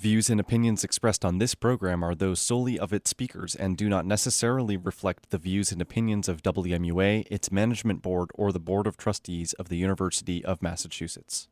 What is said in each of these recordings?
Views and opinions expressed on this program are those solely of its speakers and do not necessarily reflect the views and opinions of WMUA, its management board, or the Board of Trustees of the University of Massachusetts.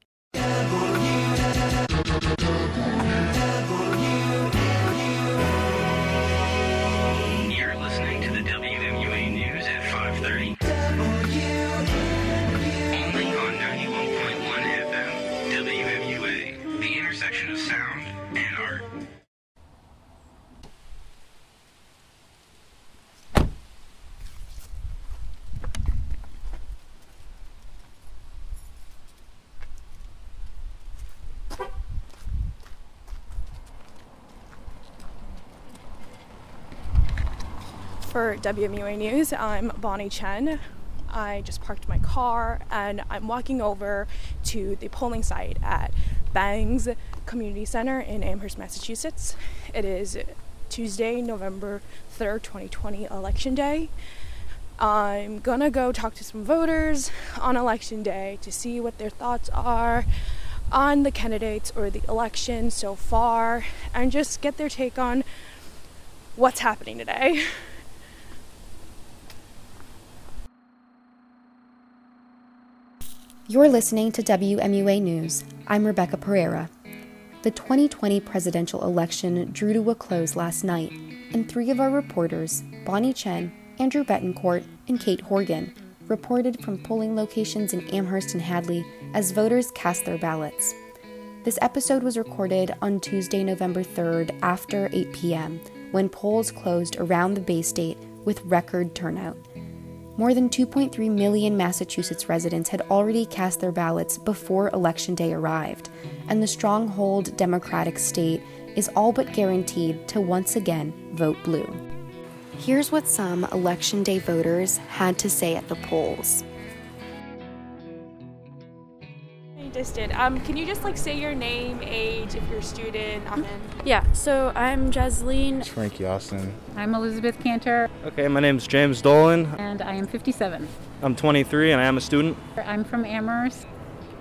For WMUA News, I'm Bonnie Chen. I just parked my car and I'm walking over to the polling site at Bangs Community Center in Amherst, Massachusetts. It is Tuesday, November 3rd, 2020, Election Day. I'm gonna go talk to some voters on Election Day to see what their thoughts are on the candidates or the election so far and just get their take on what's happening today. You're listening to WMUA News. I'm Rebecca Pereira. The 2020 presidential election drew to a close last night, and three of our reporters, Bonnie Chen, Andrew Betancourt, and Kate Horgan, reported from polling locations in Amherst and Hadley as voters cast their ballots. This episode was recorded on Tuesday, November 3rd after 8 p.m., when polls closed around the Bay State with record turnout. More than 2.3 million Massachusetts residents had already cast their ballots before Election Day arrived, and the stronghold Democratic state is all but guaranteed to once again vote blue. Here's what some Election Day voters had to say at the polls. Distant. Um, can you just like say your name, age, if you're a student? Um, and Yeah, so I'm Jasleen. It's Frankie Austin. I'm Elizabeth Cantor, Okay, my name is James Dolan. and I am 57. I'm 23 and I am a student. I'm from Amherst.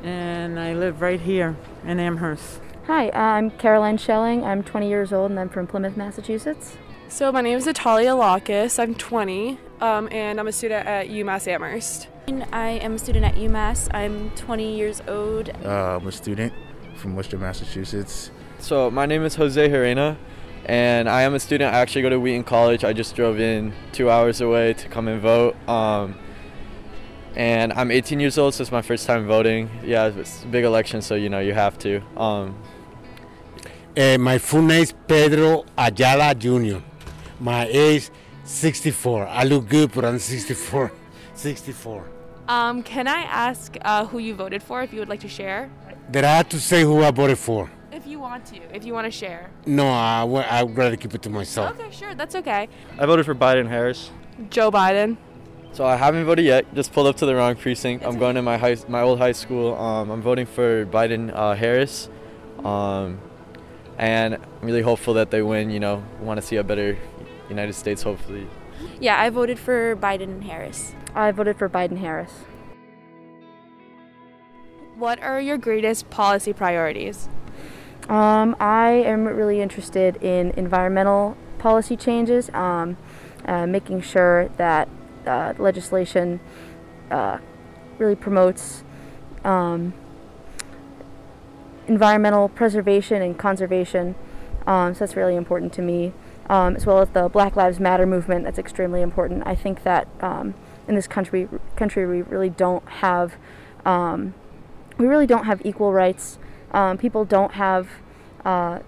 and I live right here in Amherst. Hi, I'm Caroline Schelling. I'm 20 years old and I'm from Plymouth, Massachusetts. So my name is Natalia Lacus. I'm 20, um, and I'm a student at UMass Amherst. I am a student at UMass. I'm 20 years old. Uh, I'm a student from Worcester, Massachusetts. So my name is Jose Herena, and I am a student. I actually go to Wheaton College. I just drove in two hours away to come and vote. Um, and I'm 18 years old, so it's my first time voting. Yeah, it's a big election, so you know you have to. Um, Uh, my full name is Pedro Ayala Jr. My age 64. I look good, but I'm 64. 64. Um, can I ask uh, who you voted for, if you would like to share? Did I have to say who I voted for? If you want to, if you want to share. No, I I'd rather keep it to myself. Okay, sure, that's okay. I voted for Biden Harris. Joe Biden. so I haven't voted yet. Just pulled up to the wrong precinct. I'm going to my high, my old high school. Um, I'm voting for Biden uh, Harris, um, and I'm really hopeful that they win. You know, want to see a better United States, hopefully. Yeah, I voted for Biden and Harris. I voted for Biden Harris. What are your greatest policy priorities? Um, I am really interested in environmental policy changes, um, uh, making sure that uh, legislation uh, really promotes um, environmental preservation and conservation. Um, so that's really important to me, um, as well as the Black Lives Matter movement. That's extremely important. I think that um, in this country, country we really don't have, um, we really don't have equal rights. Um, people don't have uh,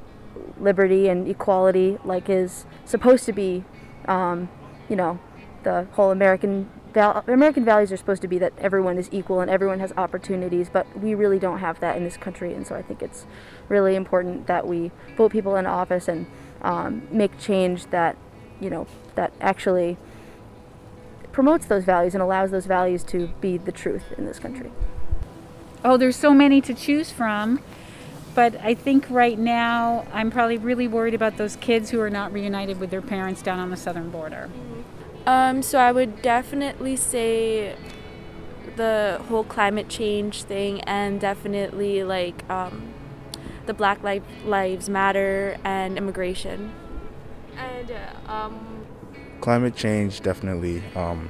liberty and equality like is supposed to be. Um, you know, the whole American val- American values are supposed to be that everyone is equal and everyone has opportunities, but we really don't have that in this country. And so I think it's really important that we vote people in office and um, make change that, you know, that actually promotes those values and allows those values to be the truth in this country. Oh, there's so many to choose from. But I think right now I'm probably really worried about those kids who are not reunited with their parents down on the southern border. Um, so I would definitely say the whole climate change thing and definitely like um, the Black Lives Matter and immigration. And um, Climate change, definitely. Um,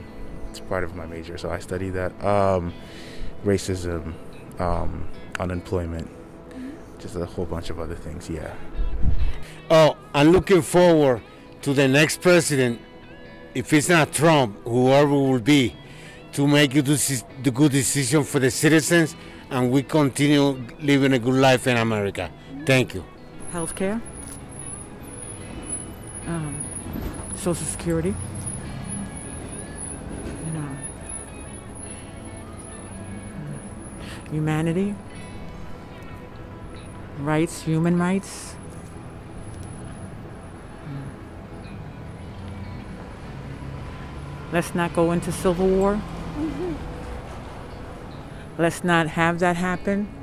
it's part of my major, so I study that. Um, racism, um, unemployment, just a whole bunch of other things, yeah. Oh, I'm looking forward to the next president, if it's not Trump, whoever will be, to make you the the good decision for the citizens and we continue living a good life in America. Thank you. Healthcare, um, Social Security, you know, humanity, rights, human rights. Let's not go into civil war. Mm-hmm. Let's not have that happen.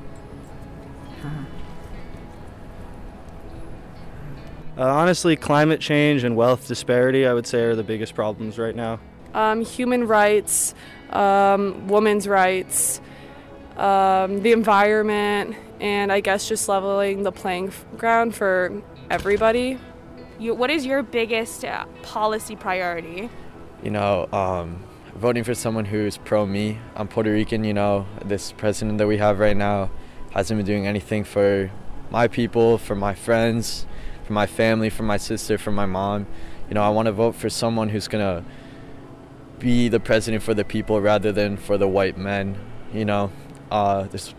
Uh, honestly, climate change and wealth disparity, I would say, are the biggest problems right now. um, human rights, um, women's rights, um, the environment, and I guess just leveling the playing ground for everybody. You, what is your biggest uh, policy priority? You know, um, voting for someone who's pro me. I'm Puerto Rican, you know, this president that we have right now hasn't been doing anything for my people, for my friends, for my family, for my sister, for my mom. You know, I want to vote for someone who's going to be the president for the people rather than for the white men, you know. Uh, there's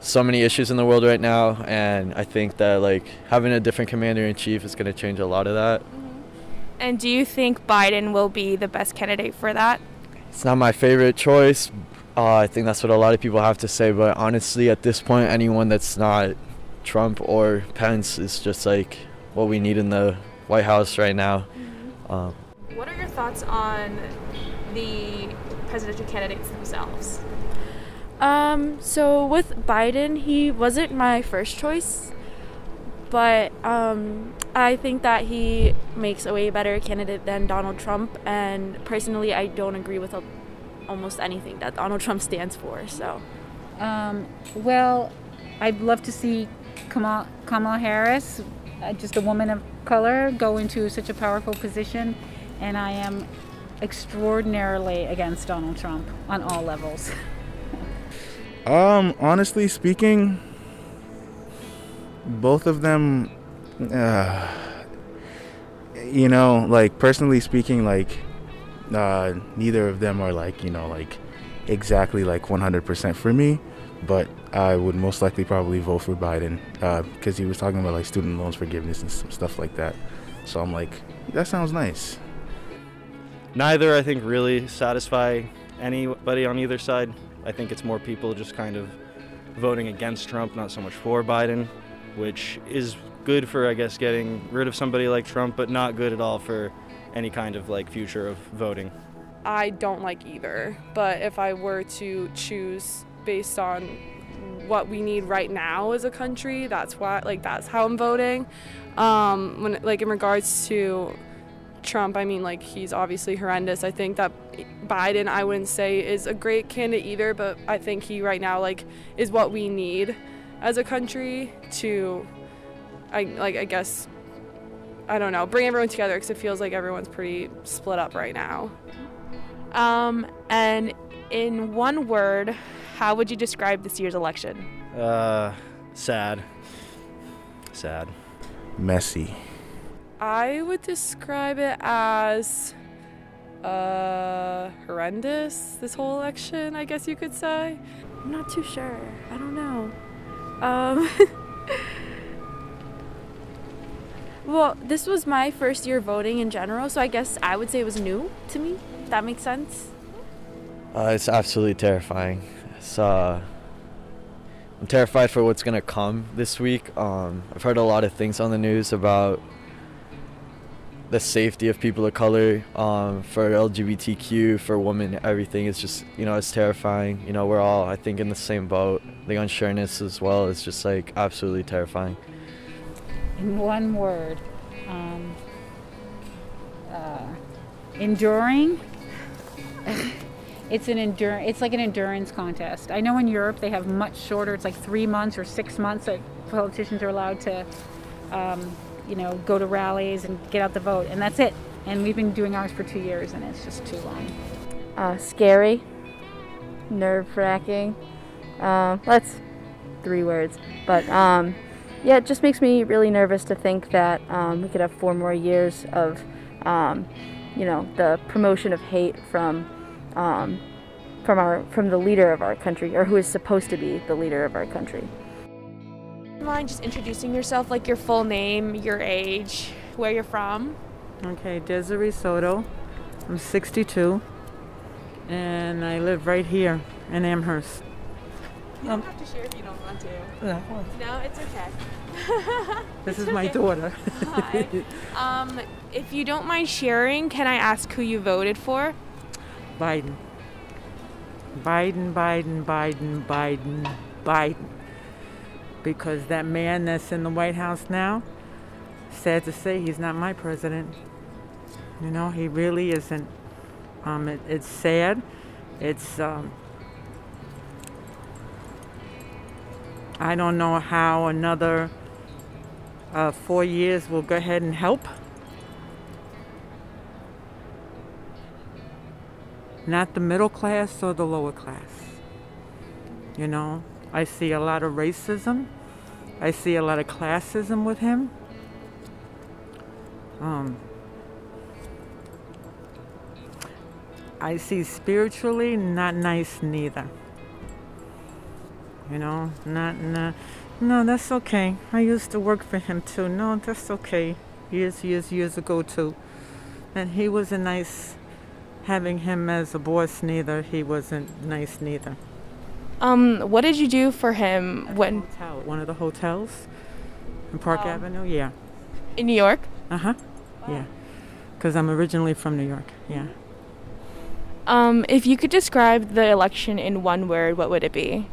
so many issues in the world right now and I think that like having a different commander in chief is going to change a lot of that. And do you think Biden will be the best candidate for that? It's not my favorite choice. Uh, I think that's what a lot of people have to say, but honestly, at this point, anyone that's not Trump or Pence is just like what we need in the White House right now. Um, What are your thoughts on the presidential candidates themselves? Um, so with Biden, he wasn't my first choice, but um, I think that he makes a way better candidate than Donald Trump. And personally, I don't agree with a, almost anything that Donald Trump stands for. So, Um, well, I'd love to see Kamala, Kamala Harris, uh, just a woman of color, go into such a powerful position, and I am extraordinarily against Donald Trump on all levels. Um, honestly speaking, both of them, uh, you know, like personally speaking, like uh, neither of them are like you know like exactly like 100% for me, but I would most likely probably vote for Biden uh, because he was talking about like student loans forgiveness and some stuff like that. So I'm like, that sounds nice. Neither, I think, really satisfy anybody on either side. I think it's more people just kind of voting against Trump, not so much for Biden, which is good for, I guess, getting rid of somebody like Trump, but not good at all for any kind of like future of voting. I don't like either, but if I were to choose based on what we need right now as a country, that's why like that's how I'm voting. Um, when like in regards to Trump, I mean like he's obviously horrendous. I think that Biden, I wouldn't say is a great candidate either, but I think he right now like is what we need as a country to, I like I guess, I don't know, bring everyone together because it feels like everyone's pretty split up right now. Um, and in one word, how would you describe this year's election? Uh, sad. Sad. Messy. I would describe it as uh, horrendous, this whole election, I guess you could say. I'm not too sure. I don't know. Um, well, this was my first year voting in general, so I guess I would say it was new to me. That makes sense. Uh, it's absolutely terrifying. It's, uh, I'm terrified for what's gonna come this week. Um, I've heard a lot of things on the news about the safety of people of color, um, for LGBTQ, for women, everything. It's just, you know, it's terrifying. You know, we're all, I think, in the same boat. The unsureness as well is just like absolutely terrifying. In one word, um, uh, enduring. It's an endurance. It's like an endurance contest. I know in Europe they have much shorter. It's like three months or six months that politicians are allowed to, um, you know, go to rallies and get out the vote, and that's it. And we've been doing ours for two years, and it's just too long. Uh, scary, nerve wracking. Uh, that's three words, but um, yeah, it just makes me really nervous to think that um, we could have four more years of, um, you know, the promotion of hate from, um, from our from the leader of our country, or who is supposed to be the leader of our country. Mind just introducing yourself, like your full name, your age, where you're from. Okay, Desiree Soto. I'm 62, and I live right here in Amherst. You don't have to share if you don't want to. No. No, it's okay. This It's is my okay. daughter. Hi. Um, if you don't mind sharing, can I ask who you voted for? Biden. Biden, Biden, Biden, Biden, Biden. Because that man that's in the White House now, sad to say, he's not my president. You know, he really isn't. Um, it, it's sad. It's, um, I don't know how another uh, four years will go ahead and help. Not the middle class or the lower class. You know, I see a lot of racism. I see a lot of classism with him. Um, I see spiritually not nice neither. You know, not, not, no, that's okay. I used to work for him too. No, that's okay. Years, years, years ago too. And he was a nice, having him as a boss neither, he wasn't nice neither. Um, what did you do for him when Hotel, one of the hotels in Park Wow. Avenue, yeah. in New York? Uh huh. Yeah. Because I'm originally from New York, yeah. Um, if you could describe the election in one word, what would it be?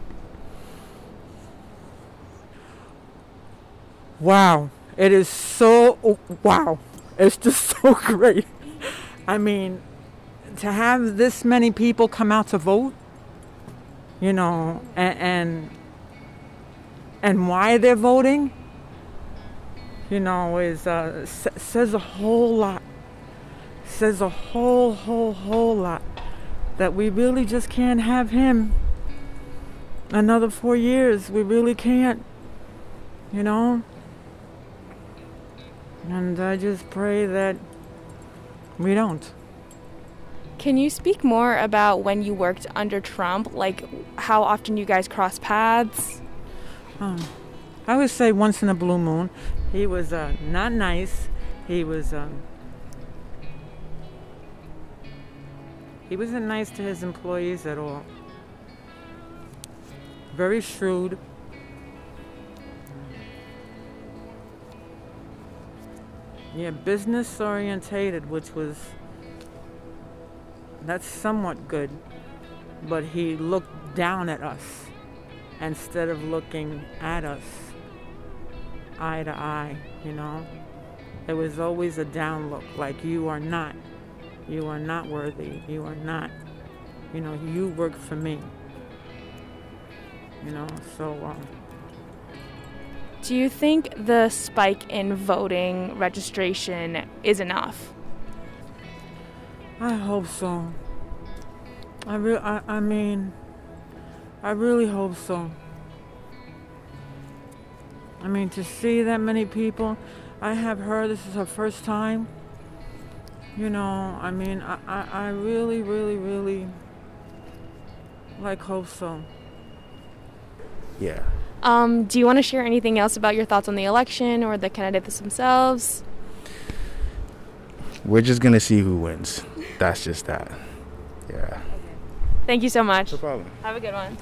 Wow. It is so, oh, wow. It's just so great. I mean, to have this many people come out to vote, you know, and, and, and why they're voting, you know, is, uh, s- says a whole lot. Says a whole, whole, whole lot that we really just can't have him another four years. We really can't, you know? And I just pray that we don't. Can you speak more about when you worked under Trump, like how often you guys cross paths? Um, I would say once in a blue moon. He was uh, not nice. He was. Um, he wasn't nice to his employees at all. Very shrewd. Yeah, business orientated, which was that's somewhat good. But he looked down at us instead of looking at us eye to eye, you know. It was always a down look, like you are not, you are not worthy, you are not, you know, you work for me. You know, so um, Do you think the spike in voting registration is enough? I hope so. I re- I, I mean, I really hope so. I mean, to see that many people, I have heard this is her first time. You know, I mean, I, I, I really, really, really like hope so. Yeah. Um, do you want to share anything else about your thoughts on the election or the candidates themselves? We're just gonna see who wins. That's just that. Yeah. Thank you so much. No problem. Have a good one.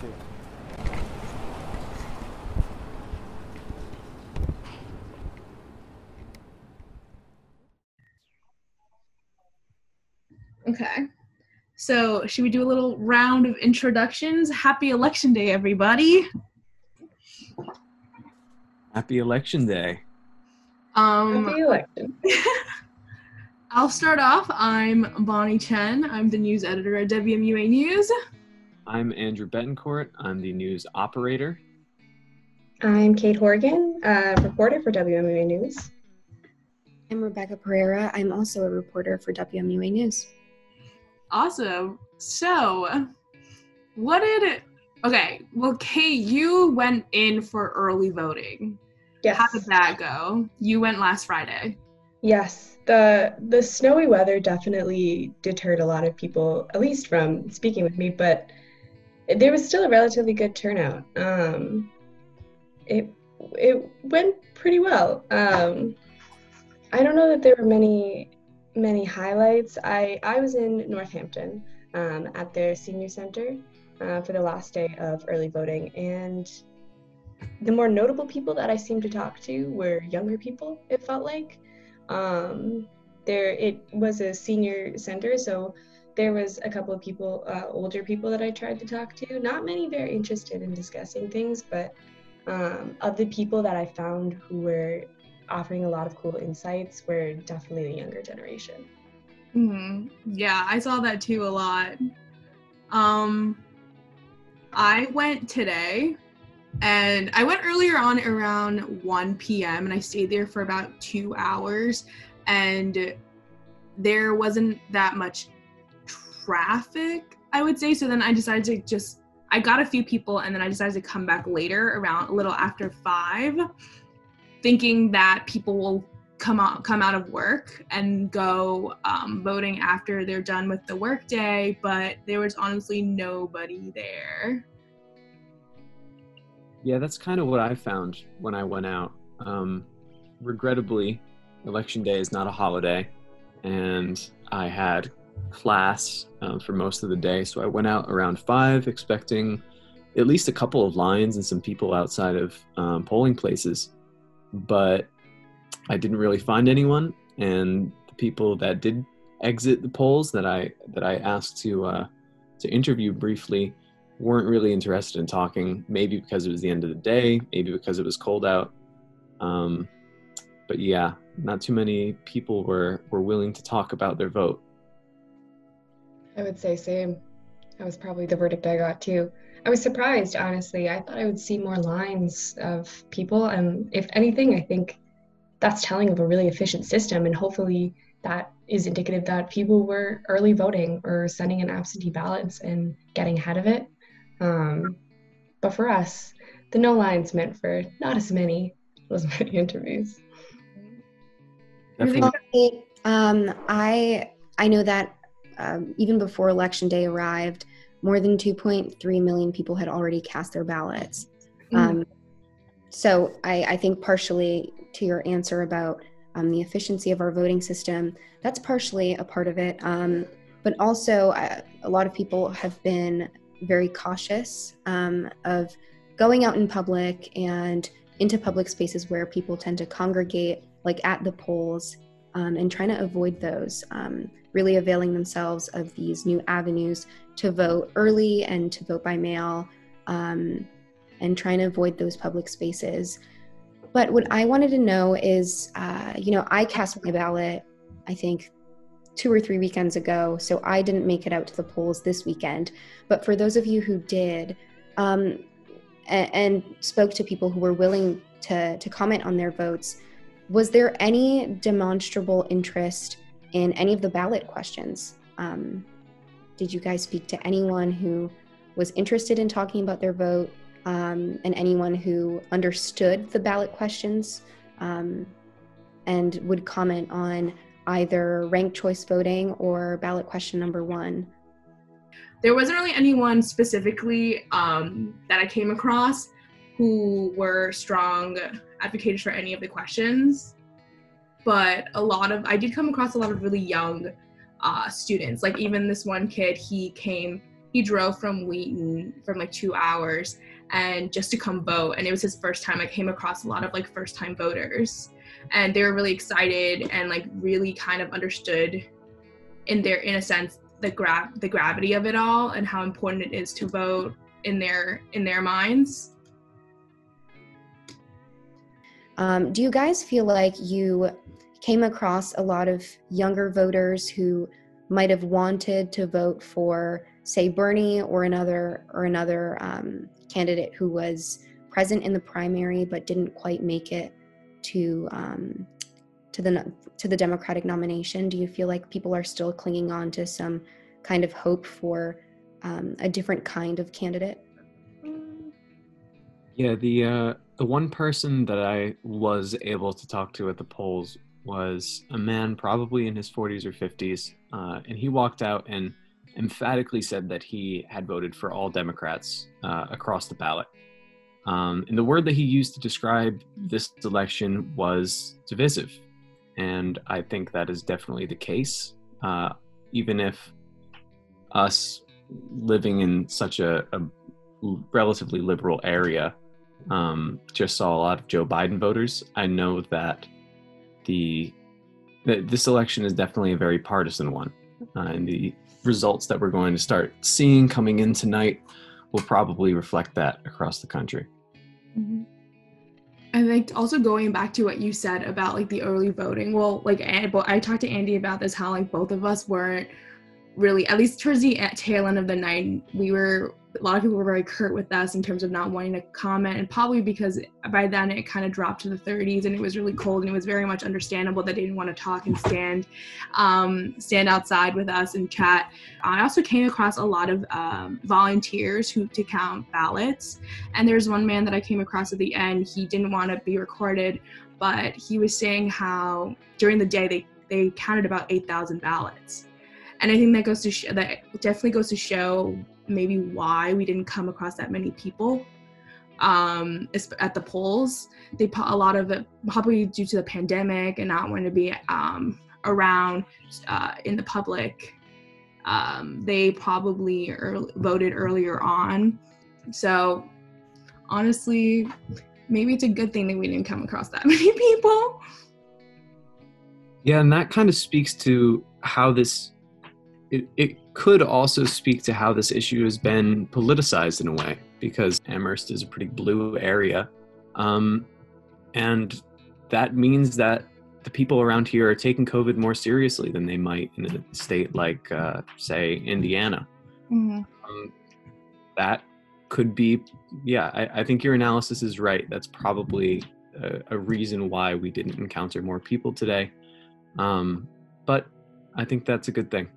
Okay. So, should we do a little round of introductions? Happy Election Day, everybody. Happy Election Day. Um, Happy election. I'll start off. I'm Bonnie Chen. I'm the news editor at WMUA News. I'm Andrew Betancourt. I'm the news operator. I'm Kate Horgan, a reporter for WMUA News. I'm Rebecca Pereira. I'm also a reporter for WMUA News. Awesome. So, what did it? Okay, well, Kate, you went in for early voting. Yes. How did that go? You went last Friday. Yes, the the snowy weather definitely deterred a lot of people, at least from speaking with me, but there was still a relatively good turnout. Um, it it went pretty well. Um, I don't know that there were many many highlights. I I was in Northampton um, at their senior center uh, for the last day of early voting, and the more notable people that I seemed to talk to were younger people. It felt like um, there it was a senior center, so there was a couple of people, uh, older people that I tried to talk to. Not many very interested in discussing things, but um, of the people that I found who were offering a lot of cool insights were definitely the younger generation. hmm Yeah, I saw that too a lot. Um, I went today, and I went earlier on around 1 p.m. and I stayed there for about two hours, and there wasn't that much traffic, I would say. So then I decided to just I got a few people and then I decided to come back later around a little after five, thinking that people will come out come out of work and go um, voting after they're done with the workday, but there was honestly nobody there. Yeah, that's kind of what I found when I went out. Um, regrettably, Election Day is not a holiday, and I had class um, for most of the day. So I went out around five, expecting at least a couple of lines and some people outside of um, polling places, but I didn't really find anyone. And the people that did exit the polls that I that I asked to uh, to interview briefly weren't really interested in talking. Maybe because it was the end of the day, maybe because it was cold out. Um, but yeah, not too many people were were willing to talk about their vote. I would say same. That was probably the verdict I got too. I was surprised, honestly. I thought I would see more lines of people. And if anything, I think that's telling of a really efficient system. And hopefully that is indicative that people were early voting or sending in absentee ballots and getting ahead of it. Um, but for us, the no lines meant for not as many, as many interviews. Definitely. Um, I I know that um, even before election day arrived, more than 2.3 million people had already cast their ballots. Mm. Um, so I, I think partially to your answer about um, the efficiency of our voting system, that's partially a part of it. Um, but also, uh, a lot of people have been very cautious um, of going out in public and into public spaces where people tend to congregate, like at the polls, um, and trying to avoid those. Um, really availing themselves of these new avenues to vote early and to vote by mail, um, and trying to avoid those public spaces. But what I wanted to know is, uh, you know, I cast my ballot, I think, two or three weekends ago, so I didn't make it out to the polls this weekend. But for those of you who did, um, and, and spoke to people who were willing to, to comment on their votes, was there any demonstrable interest in any of the ballot questions? Um, did you guys speak to anyone who was interested in talking about their vote um, and anyone who understood the ballot questions um, and would comment on either ranked choice voting or ballot question number one? There wasn't really anyone specifically um, that I came across who were strong advocates for any of the questions but a lot of I did come across a lot of really young uh, students. Like even this one kid, he came, he drove from Wheaton from like two hours and just to come vote. And it was his first time. I came across a lot of like first time voters, and they were really excited and like really kind of understood in their in a sense the gra- the gravity of it all and how important it is to vote in their in their minds. Um, do you guys feel like you came across a lot of younger voters who might have wanted to vote for, say, Bernie or another or another um, candidate who was present in the primary but didn't quite make it to um, to the to the Democratic nomination. Do you feel like people are still clinging on to some kind of hope for um, a different kind of candidate? Yeah, the uh, the one person that I was able to talk to at the polls was a man probably in his 40s or 50s, uh, and he walked out and emphatically said that he had voted for all Democrats uh, across the ballot. Um, and the word that he used to describe this election was divisive. And I think that is definitely the case. Uh, even if us living in such a, a relatively liberal area um, just saw a lot of Joe Biden voters, I know that the that this election is definitely a very partisan one, uh, and the results that we're going to start seeing coming in tonight will probably reflect that across the country. Mm-hmm. I think also going back to what you said about like the early voting. Well, like I talked to Andy about this, how like both of us weren't really, at least towards the tail end of the night, we were a lot of people were very curt with us in terms of not wanting to comment and probably because by then it kind of dropped to the 30s and it was really cold and it was very much understandable that they didn't want to talk and stand um, stand outside with us and chat. I also came across a lot of um, volunteers who to count ballots and there's one man that i came across at the end he didn't want to be recorded but he was saying how during the day they they counted about 8000 ballots. And i think that goes to show that definitely goes to show maybe why we didn't come across that many people um, at the polls. They put a lot of it probably due to the pandemic and not wanting to be um, around uh, in the public. Um, they probably early, voted earlier on. So honestly, maybe it's a good thing that we didn't come across that many people. Yeah, and that kind of speaks to how this it, it could also speak to how this issue has been politicized in a way, because Amherst is a pretty blue area. Um, and that means that the people around here are taking COVID more seriously than they might in a state like, uh, say, Indiana. Mm-hmm. Um, that could be, yeah, I, I, think your analysis is right. That's probably a, a reason why we didn't encounter more people today. Um, but I think that's a good thing.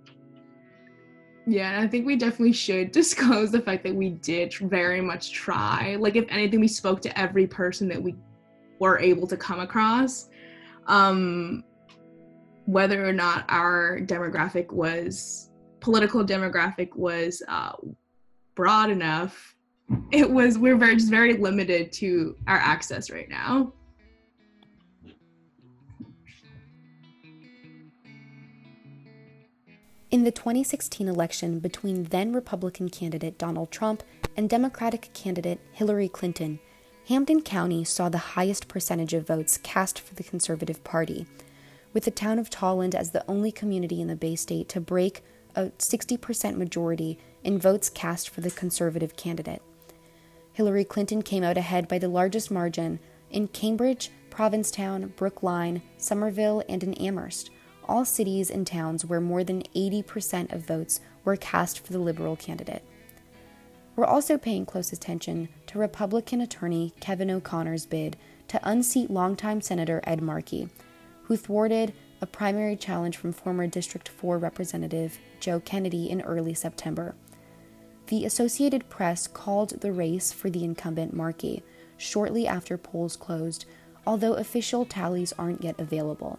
Yeah, and I think we definitely should disclose the fact that we did very much try. Like, if anything, we spoke to every person that we were able to come across. Um, whether or not our demographic was political demographic was uh, broad enough, it was we're very just very limited to our access right now. In the 2016 election between then Republican candidate Donald Trump and Democratic candidate Hillary Clinton, Hampden County saw the highest percentage of votes cast for the Conservative Party, with the town of Tolland as the only community in the Bay State to break a 60% majority in votes cast for the Conservative candidate. Hillary Clinton came out ahead by the largest margin in Cambridge, Provincetown, Brookline, Somerville, and in Amherst all cities and towns where more than 80% of votes were cast for the Liberal candidate. We're also paying close attention to Republican attorney Kevin O'Connor's bid to unseat longtime Senator Ed Markey, who thwarted a primary challenge from former District 4 Representative Joe Kennedy in early September. The Associated Press called the race for the incumbent Markey shortly after polls closed, although official tallies aren't yet available.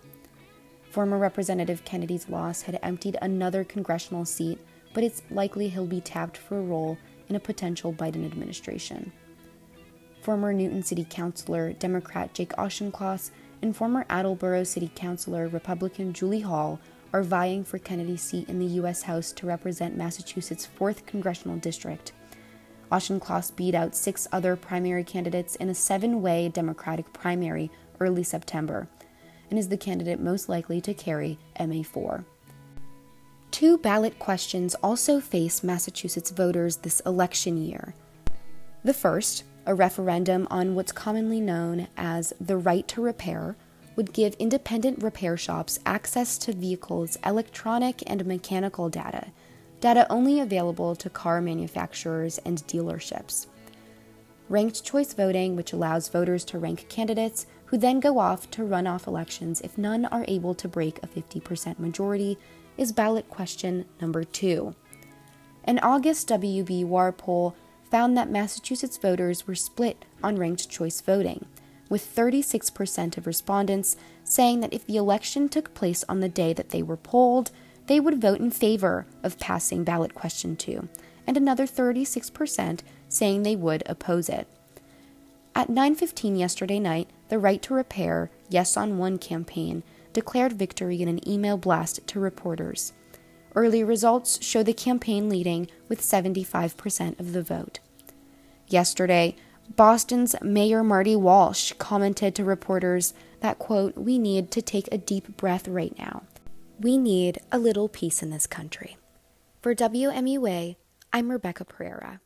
Former Representative Kennedy's loss had emptied another congressional seat, but it's likely he'll be tapped for a role in a potential Biden administration. Former Newton City Councilor Democrat Jake Auchincloss and former Attleboro City Councilor Republican Julie Hall are vying for Kennedy's seat in the U.S. House to represent Massachusetts' 4th congressional district. Auchincloss beat out six other primary candidates in a seven way Democratic primary early September and is the candidate most likely to carry MA4. Two ballot questions also face Massachusetts voters this election year. The first, a referendum on what's commonly known as the right to repair, would give independent repair shops access to vehicles' electronic and mechanical data, data only available to car manufacturers and dealerships. Ranked choice voting, which allows voters to rank candidates who then go off to run off elections if none are able to break a 50% majority, is ballot question number two. An August WBUR poll found that Massachusetts voters were split on ranked choice voting, with 36% of respondents saying that if the election took place on the day that they were polled, they would vote in favor of passing ballot question 2, and another 36% saying they would oppose it. At 9:15 yesterday night, the Right to Repair Yes on One campaign declared victory in an email blast to reporters. Early results show the campaign leading with 75% of the vote. Yesterday, Boston's Mayor Marty Walsh commented to reporters that, quote, we need to take a deep breath right now. We need a little peace in this country. For WMUA, I'm Rebecca Pereira.